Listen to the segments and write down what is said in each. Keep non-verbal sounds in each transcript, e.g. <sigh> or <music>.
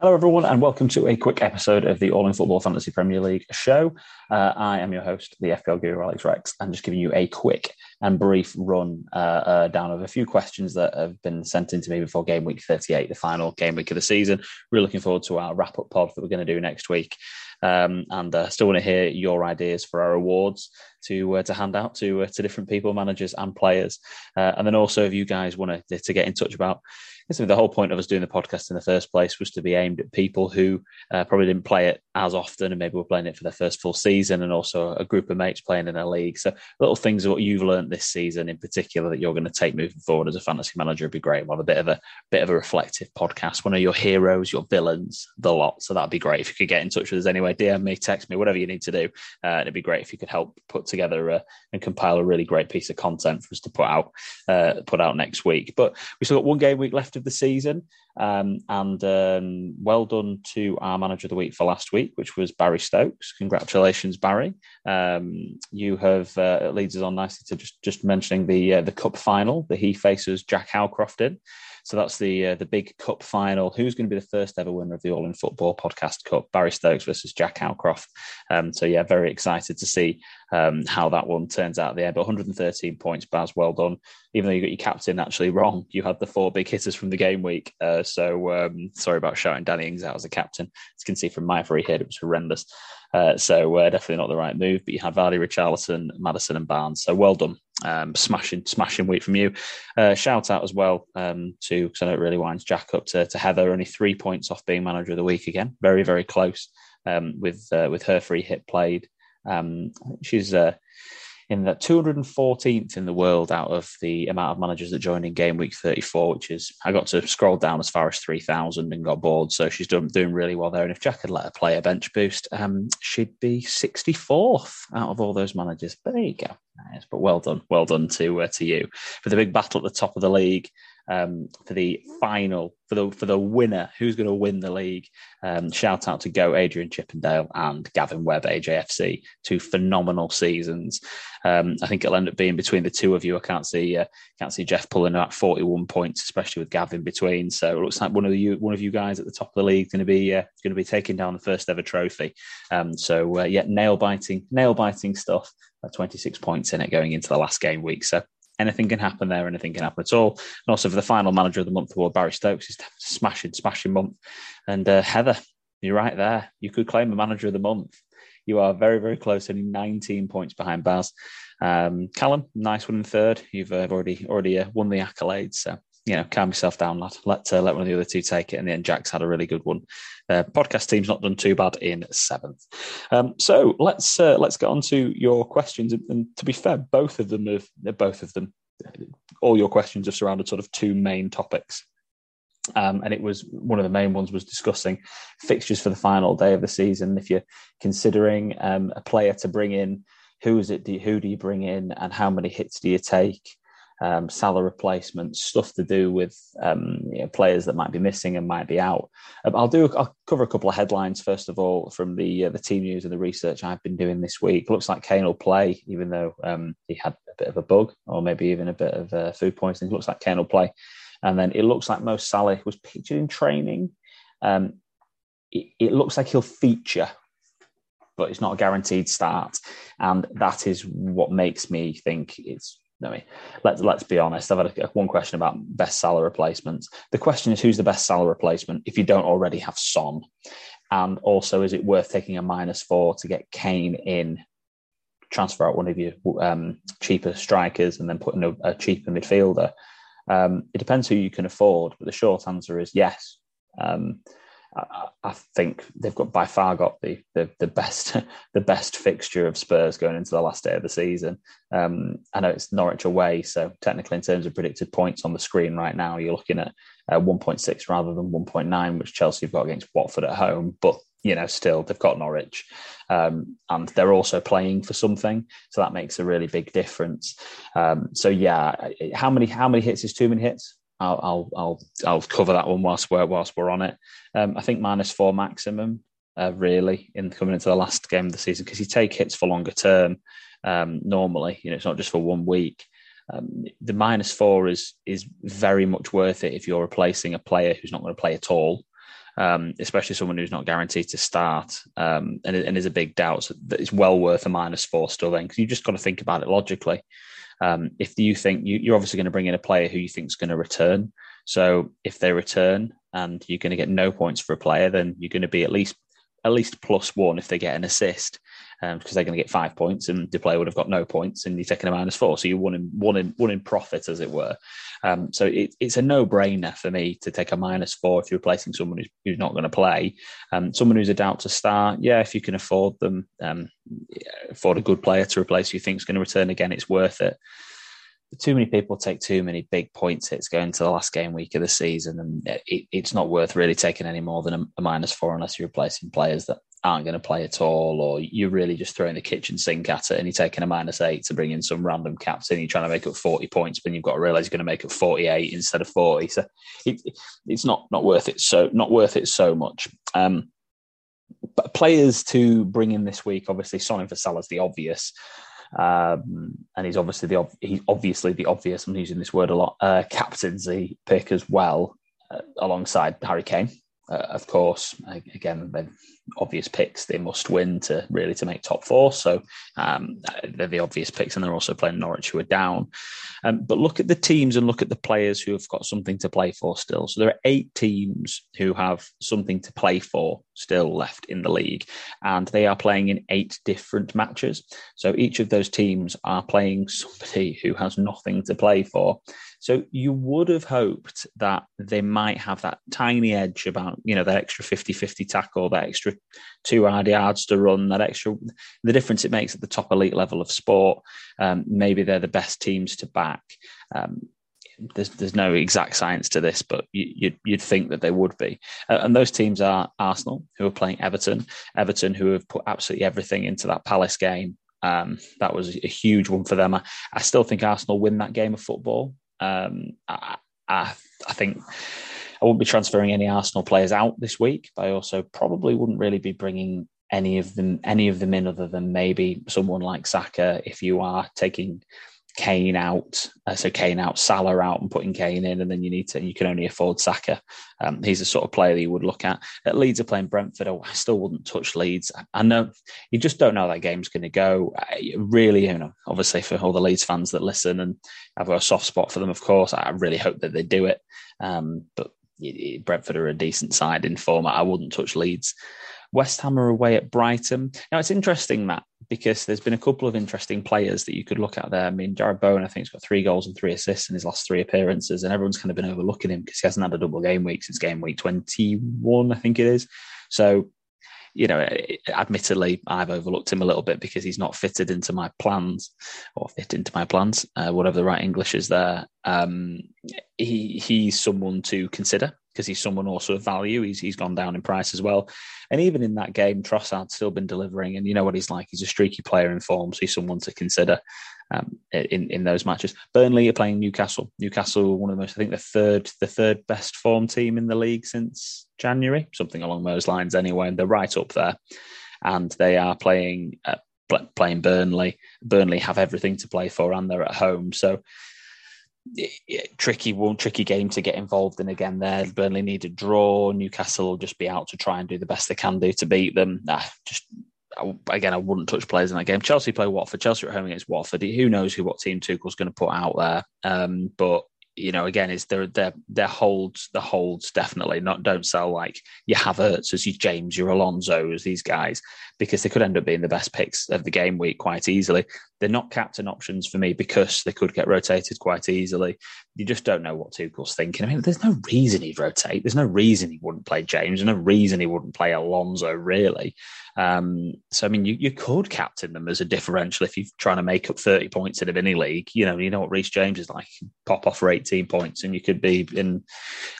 Hello, everyone, and welcome to a quick episode of the All in Football Fantasy Premier League show. Uh, I am your host, the FPL Guru Alex Rex, and just giving you a quick and brief run uh, uh, down of a few questions that have been sent in to me before game week 38, the final game week of the season. Really looking forward to our wrap up pod that we're going to do next week. Um, and uh, still want to hear your ideas for our awards to uh, to hand out to uh, to different people, managers, and players. Uh, and then also, if you guys want to to get in touch about the whole point of us doing the podcast in the first place was to be aimed at people who uh, probably didn't play it as often and maybe were playing it for their first full season and also a group of mates playing in a league. So little things what you've learned this season in particular that you're going to take moving forward as a fantasy manager would be great. We'll have a bit of a bit of a reflective podcast. One of your heroes, your villains, the lot. So that'd be great if you could get in touch with us anyway. DM me, text me, whatever you need to do. Uh, it'd be great if you could help put together uh, and compile a really great piece of content for us to put out uh, put out next week. But we still got one game week left of the season. Um, and um, well done to our manager of the week for last week, which was Barry Stokes. Congratulations, Barry. Um, you have uh, leads us on nicely to just just mentioning the uh, the cup final that he faces Jack Howcroft in. So that's the uh, the big cup final. Who's going to be the first ever winner of the All in Football Podcast Cup? Barry Stokes versus Jack Howcroft. Um, so yeah, very excited to see um, how that one turns out at the end. But 113 points, Baz, well done. Even though you got your captain actually wrong, you had the four big hitters from the game week. Uh, so um, sorry about shouting Danny Ings out as a captain. As you can see from my free hit, it was horrendous. Uh, so uh, definitely not the right move. But you had Vardy, Richarlison, Maddison, and Barnes. So well done, um, smashing, smashing week from you. Uh, shout out as well um, to because I know it really winds Jack up to, to Heather. Only three points off being manager of the week again. Very very close um, with uh, with her free hit played. Um, she's uh, in the 214th in the world out of the amount of managers that joined in game week 34, which is I got to scroll down as far as 3,000 and got bored. So she's done, doing really well there. And if Jack had let her play a bench boost, um, she'd be 64th out of all those managers. But there you go. Nice. But well done, well done to uh, to you for the big battle at the top of the league um, for the final for the for the winner. Who's going to win the league? Um, shout out to Go Adrian Chippendale and Gavin Webb AJFC, two phenomenal seasons. Um, I think it'll end up being between the two of you. I can't see uh, can't see Jeff pulling forty one points, especially with Gavin between. So it looks like one of you one of you guys at the top of the league going to be uh, going to be taking down the first ever trophy. Um, so uh, yeah, nail biting nail biting stuff. 26 points in it going into the last game week. So anything can happen there. Anything can happen at all. And also for the final manager of the month award, Barry Stokes is smashing, smashing month. And uh, Heather, you're right there. You could claim a manager of the month. You are very, very close, only 19 points behind Baz. Um, Callum, nice one in third. You've uh, already already uh, won the accolades. So you know, calm yourself down, lad. Let uh, let one of the other two take it. And then Jack's had a really good one. Uh, podcast team's not done too bad in seventh. Um, so let's uh, let's get on to your questions. And, and, to be fair, both of them have both of them. All your questions have surrounded sort of two main topics. Um, and it was one of the main ones was discussing fixtures for the final day of the season. If you're considering um, a player to bring in, who is it? Do you, who do you bring in, and how many hits do you take? Um, replacements, stuff to do with um, you know, players that might be missing and might be out. Um, I'll do. I'll cover a couple of headlines first of all from the uh, the team news and the research I've been doing this week. Looks like Kane will play, even though um, he had a bit of a bug or maybe even a bit of uh, food poisoning. Looks like Kane will play, and then it looks like Mo Salah was pictured in training. Um, it, it looks like he'll feature but it's not a guaranteed start. And that is what makes me think it's I mean, let's let's be honest. I've had a, one question about best Salah replacements. The question is, who's the best Salah replacement if you don't already have Son? And also, is it worth taking a minus four to get Kane in, transfer out one of your um, cheaper strikers, and then put in a, a cheaper midfielder? Um, it depends who you can afford, but the short answer is yes. Um, I, I, think they've got by far got the, the, the best <laughs> the best fixture of Spurs going into the last day of the season. Um, I know it's Norwich away, so technically in terms of predicted points on the screen right now, you're looking at uh, 1.6 rather than 1.9, which Chelsea have got against Watford at home. But you know, still they've got Norwich, um, and they're also playing for something, so that makes a really big difference. Um, so yeah, how many how many hits is too many hits? I'll I'll I'll, I'll cover that one whilst we're whilst we're on it. Um, I think minus four maximum, uh, really, in coming into the last game of the season because you take hits for longer term. Um, normally, you know, it's not just for one week. Um, the minus four is is very much worth it if you're replacing a player who's not going to play at all. um, especially someone who's not guaranteed to start um, and, and is a big doubt. So it's well worth a minus four still then because you just got to think about it logically. Um, if you think you, are obviously going to bring in a player who you think is going to return, so if they return and you're going to get no points for a player, then you're going to be at least at least plus one if they get an assist um, because they're going to get five points and the player would have got no points and you're taking a minus four. So you're one in one in one in profit, as it were. Um, so it, it's a no brainer for me to take a minus four if you're replacing someone who's, who's not going to play. Um, someone who's a doubt to start, yeah, if you can afford them, um, afford a good player to replace who you think is going to return again, it's worth it too many people take too many big points hits going to the last game week of the season, and it, it's not worth really taking any more than a, a minus four unless you're replacing players that aren't going to play at all, or you're really just throwing the kitchen sink at it and you're taking a minus eight to bring in some random caps and you're trying to make up 40 points, but you've got to realize you're going to make up 48 instead of 40. So it, it's not not worth it. So not worth it so much. Um, but players to bring in this week, obviously, Son for Salah's the obvious. Um, and he's obviously the he's obviously the obvious. I'm using this word a lot. Uh, captaincy pick as well, uh, alongside Harry Kane, uh, of course. Again, they're obvious picks. They must win to really to make top four. So um, they're the obvious picks, and they're also playing Norwich, who are down. Um, but look at the teams and look at the players who have got something to play for still. So there are eight teams who have something to play for still left in the league, and they are playing in eight different matches. So each of those teams are playing somebody who has nothing to play for. So you would have hoped that they might have that tiny edge about, you know, that extra 50 50 tackle, that extra two hard yards to run, that extra, the difference it makes at the top elite level of sport. Um, maybe they're the best teams to back. Um, there's there's no exact science to this, but you, you'd, you'd think that they would be. Uh, and those teams are Arsenal, who are playing Everton, Everton, who have put absolutely everything into that Palace game. Um, that was a huge one for them. I, I, still think Arsenal win that game of football. Um, I, I, I think I wouldn't be transferring any Arsenal players out this week, but I also probably wouldn't really be bringing any of them any of them in other than maybe someone like Saka if you are taking Kane out, uh, so Kane out, Salah out, and putting Kane in, and then you need to, you can only afford Saka. Um, he's the sort of player that you would look at. At Leeds are playing Brentford. I still wouldn't touch Leeds. I know you just don't know how that game's going to go. I, really, you know, obviously for all the Leeds fans that listen and I've got a soft spot for them, of course. I really hope that they do it. Um, but Brentford are a decent side in form. I wouldn't touch Leeds. West Ham are away at Brighton. Now it's interesting that because there's been a couple of interesting players that you could look at there. I mean, Jarrod Bowen, I think, has got three goals and three assists in his last three appearances, and everyone's kind of been overlooking him because he hasn't had a double game week since game week 21, I think it is. So, you know, admittedly, I've overlooked him a little bit because he's not fitted into my plans or fit into my plans, uh, whatever the right English is there. Um, he he's someone to consider because he's someone also of value. He's he's gone down in price as well. And even in that game, Trossard's still been delivering. And you know what he's like. He's a streaky player in form, so he's someone to consider um, in in those matches. Burnley are playing Newcastle. Newcastle, one of the most, I think, the third the third best form team in the league since January, something along those lines. Anyway, and they're right up there, and they are playing. Uh, playing Burnley. Burnley have everything to play for, and they're at home. So tricky one tricky game to get involved in again there. Burnley need a draw. Newcastle will just be out to try and do the best they can do to beat them. Nah, just again i wouldn't touch players in that game. Chelsea play watford. Chelsea at home against watford. Who knows who what team tuchel's going to put out there. Um, but you know, again, is their their their holds the holds definitely. Not don't sell like your Havertz as your James, your Alonso's, these guys, because they could end up being the best picks of the game week quite easily. They're not captain options for me because they could get rotated quite easily. You just don't know what Tuchel's thinking. I mean, there's no reason he'd rotate. There's no reason he wouldn't play James. There's no reason he wouldn't play Alonso, really. Um, so, I mean, you, you could captain them as a differential if you're trying to make up 30 points in a mini league. You know, you know what Reece James is like. Pop off for 18 points and you could be in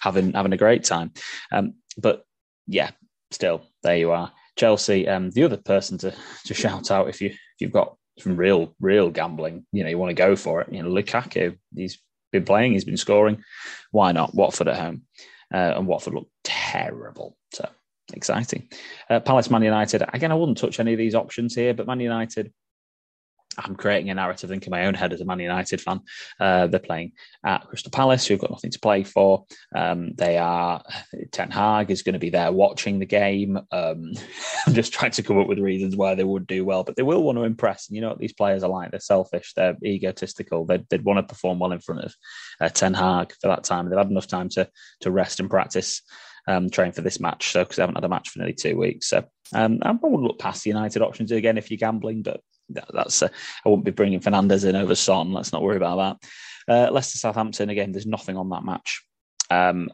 having having a great time. Um, but yeah, still, there you are. Chelsea, um, the other person to to shout out if you if you've got some real real gambling, you know, you want to go for it. You know, Lukaku, he's been playing, he's been scoring. Why not? Watford at home, uh, and Watford looked terrible. So exciting. Uh, Palace, Man United. Again, I wouldn't touch any of these options here, but Man United I'm creating a narrative, think, in my own head as a Man United fan. Uh, they're playing at Crystal Palace, who've got nothing to play for. Um, they are, Ten Hag is going to be there watching the game. Um, <laughs> I'm just trying to come up with reasons why they would do well, but they will want to impress. And you know what these players are like? They're selfish, they're egotistical. They'd, they'd want to perform well in front of uh, Ten Hag for that time. They've had enough time to, to rest and practice. Um, train for this match, so because they haven't had a match for nearly two weeks. So um, I would look past the United options again if you're gambling, but that's uh, I won't be bringing Fernandes in over Son. Let's not worry about that. Uh, Leicester Southampton again. There's nothing on that match. Um,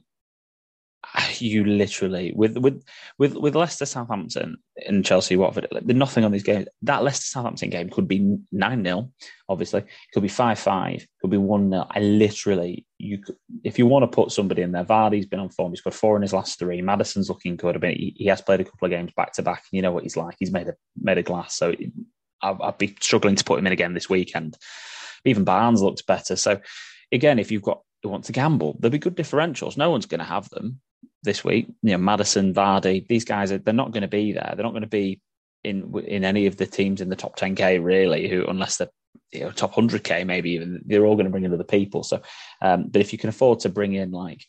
you literally with with with with Leicester Southampton and Chelsea Watford, there's nothing on these games. That Leicester Southampton game could be nine 0 obviously, It could be five five, could be one 0 I literally you could, if you want to put somebody in there, Vardy's been on form. He's got four in his last three. Maddison's looking good. I mean, he, he has played a couple of games back to back. You know what he's like. He's made a made a glass. So I'd, be struggling to put him in again this weekend. Even Barnes looked better. So again, if you've got who want to gamble, there'll be good differentials. No one's going to have them this week. You know, Maddison, Vardy, these guys are they're not going to be there. They're not going to be in in any of the teams in the top 10k really. Who unless they're you know, top 100k maybe even they're all going to bring in other people. So, um, but if you can afford to bring in like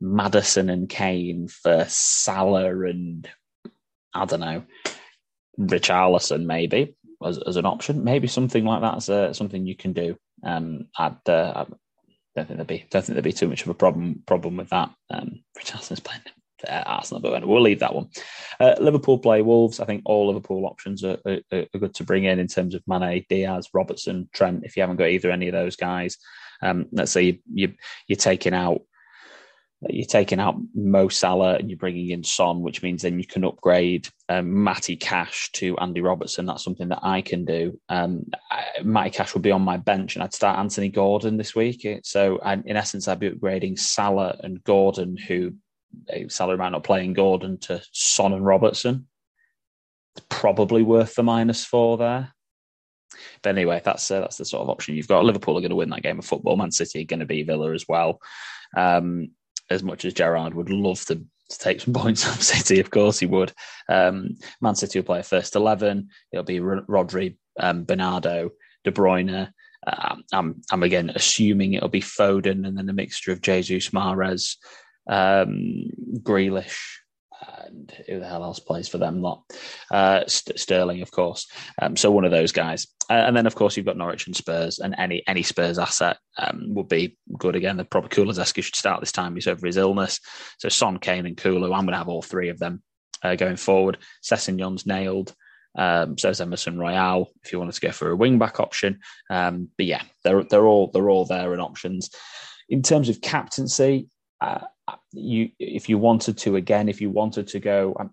Maddison and Kane for Salah and I don't know Richarlison maybe as, as an option. Maybe something like that's uh, something you can do. Um, I'd, uh, I don't think there'd be don't think there'd be too much of a problem problem with that. Um, Richarlison's playing Arsenal, but we'll leave that one. Uh, Liverpool play Wolves. I think all Liverpool options are, are, are, good to bring in in terms of Mane, Diaz, Robertson, Trent. If you haven't got either any of those guys, um, let's say you, you, you're taking out you're taking out Mo Salah and you're bringing in Son, which means then you can upgrade um, Matty Cash to Andy Robertson. That's something that I can do. Um, I, Matty Cash will be on my bench, and I'd start Anthony Gordon this week. So, I, in essence, I'd be upgrading Salah and Gordon, who uh, Salah might not playing Gordon to Son and Robertson. It's probably worth the minus four there. But anyway, that's uh, that's the sort of option you've got. Liverpool are going to win that game of football. Man City are going to be Villa as well. Um, as much as Gerrard would love to, to take some <laughs> points off City, of course he would. Um, Man City will play a first 11. It'll be Rodri, um, Bernardo, De Bruyne. Um, I'm, I'm again assuming it'll be Foden and then a mixture of Jesus, Mahrez, um, Grealish, and who the hell else plays for them lot? Uh, St- Sterling, of course. Um, so one of those guys, uh, and then of course you've got Norwich and Spurs, and any any Spurs asset um, would be good again. The probably Kulusevski should start this time. He's over his illness. So Son, Kane, and Kulu. I'm going to have all three of them uh, going forward. Sessegnon's nailed. Um, so is Emerson Royal if you wanted to go for a wing back option. Um, but yeah, they're they're all they're all there in options. In terms of captaincy, uh, you if you wanted to again, if you wanted to go um,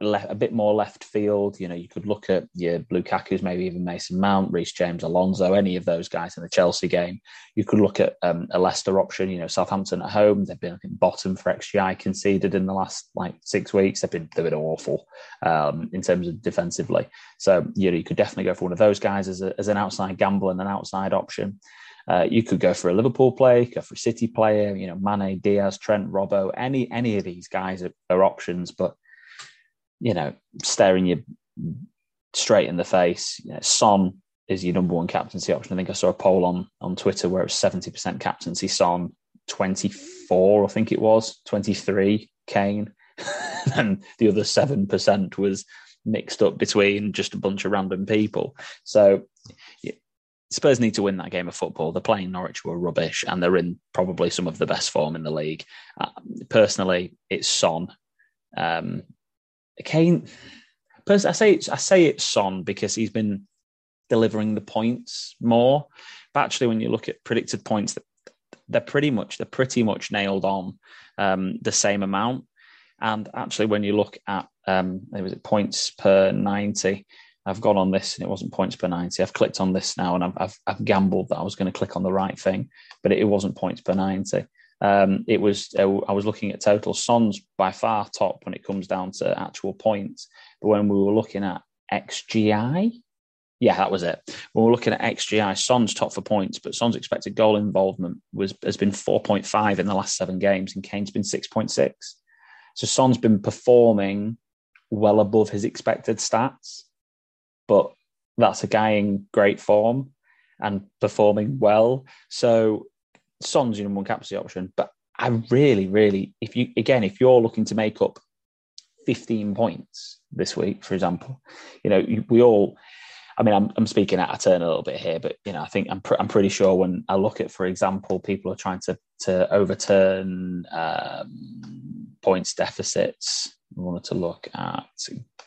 a bit more left field, you know, you could look at your Blue Lukaku's, maybe even Mason Mount, Reece James, Alonso, any of those guys in the Chelsea game. You could look at um, a Leicester option. You know, Southampton at home, they've been I think, bottom for XGI conceded in the last like six weeks. They've been they've been awful um, in terms of defensively. So you know, you could definitely go for one of those guys as, a, as an outside gamble and an outside option. Uh, you could go for a Liverpool player, go for a City player, you know, Mane, Diaz, Trent, Robbo, any any of these guys are, are options, but you know, staring you straight in the face, you know, Son is your number one captaincy option. I think I saw a poll on on Twitter where it was 70% captaincy Son, 24, I think it was, 23 Kane, <laughs> and the other 7% was mixed up between just a bunch of random people. So Spurs need to win that game of football. They're playing Norwich, who are rubbish, and they're in probably some of the best form in the league. Uh, personally, it's Son. Um, Kane. I say it's, I say it's Son because he's been delivering the points more. But actually, when you look at predicted points, they're pretty much they're pretty much nailed on um, the same amount. And actually, when you look at um, was it points per ninety, I've gone on this and it wasn't points per 90. I've clicked on this now and I've, I've, I've gambled that I was going to click on the right thing, but it, it wasn't points per 90. Um, it was, uh, I was looking at total. Son's by far top when it comes down to actual points. But when we were looking at XGI, yeah, that was it. When we're looking at XGI, Son's top for points, but Son's expected goal involvement was has been 4.5 in the last seven games, and Kane's been 6.6. So Son's been performing well above his expected stats. But that's a guy in great form and performing well. So Son's your number one captaincy option, but I really, really, if you again, if you're looking to make up 15 points this week, for example, you know, we all. I mean, I'm, I'm speaking out of turn a little bit here, but you know, I think I'm pr- I'm pretty sure when I look at, for example, people are trying to to overturn um, points deficits. I wanted to look at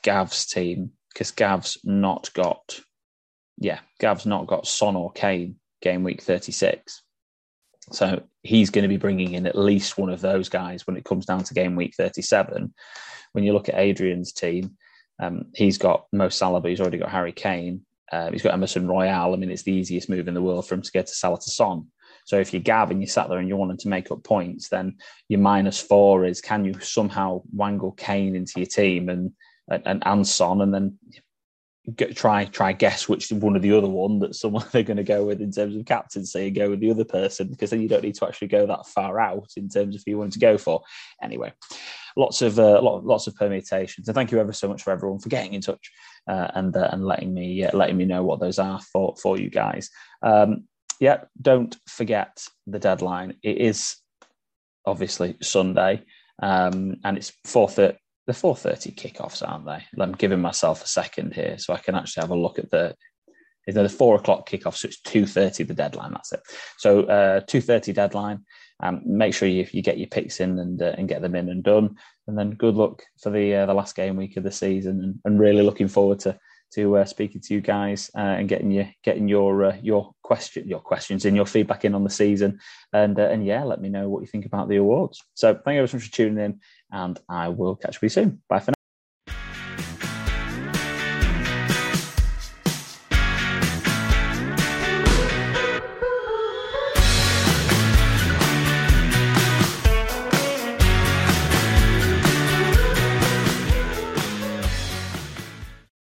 Gav's team because Gav's not got, yeah, Gav's not got Son or Kane game week 36. So he's going to be bringing in at least one of those guys when it comes down to game week 37. When you look at Adrian's team, um, he's got Mo Salah, but he's already got Harry Kane. Uh, he's got Emerson Royal. I mean, it's the easiest move in the world for him to get to Salah to Son. So if you're Gav and you sat there and you wanted to make up points, then your minus four is can you somehow wangle Kane into your team and and, and Son, and then get, try try guess which one of the other one that someone <laughs> they're going to go with in terms of captaincy and go with the other person because then you don't need to actually go that far out in terms of who you want to go for. Anyway, lots of uh, lot, lots of permutations, and thank you ever so much for everyone for getting in touch uh, and uh, and letting me uh, letting me know what those are for for you guys. Um, yeah, don't forget the deadline. It is obviously Sunday, um, and it's four thirty the 4.30 kickoffs, aren't they? I'm giving myself a second here so I can actually have a look at the is the four o'clock kickoff, so it's two thirty the deadline. That's it. So uh, two thirty deadline. Um, make sure you, you get your picks in and uh, and get them in and done. And then good luck for the uh, the last game week of the season. And, and really looking forward to to uh, speaking to you guys uh, and getting you getting your uh, your question your questions and your feedback in on the season. And and yeah, let me know what you think about the awards. So thank you very much for tuning in and I will catch you soon. Bye for now.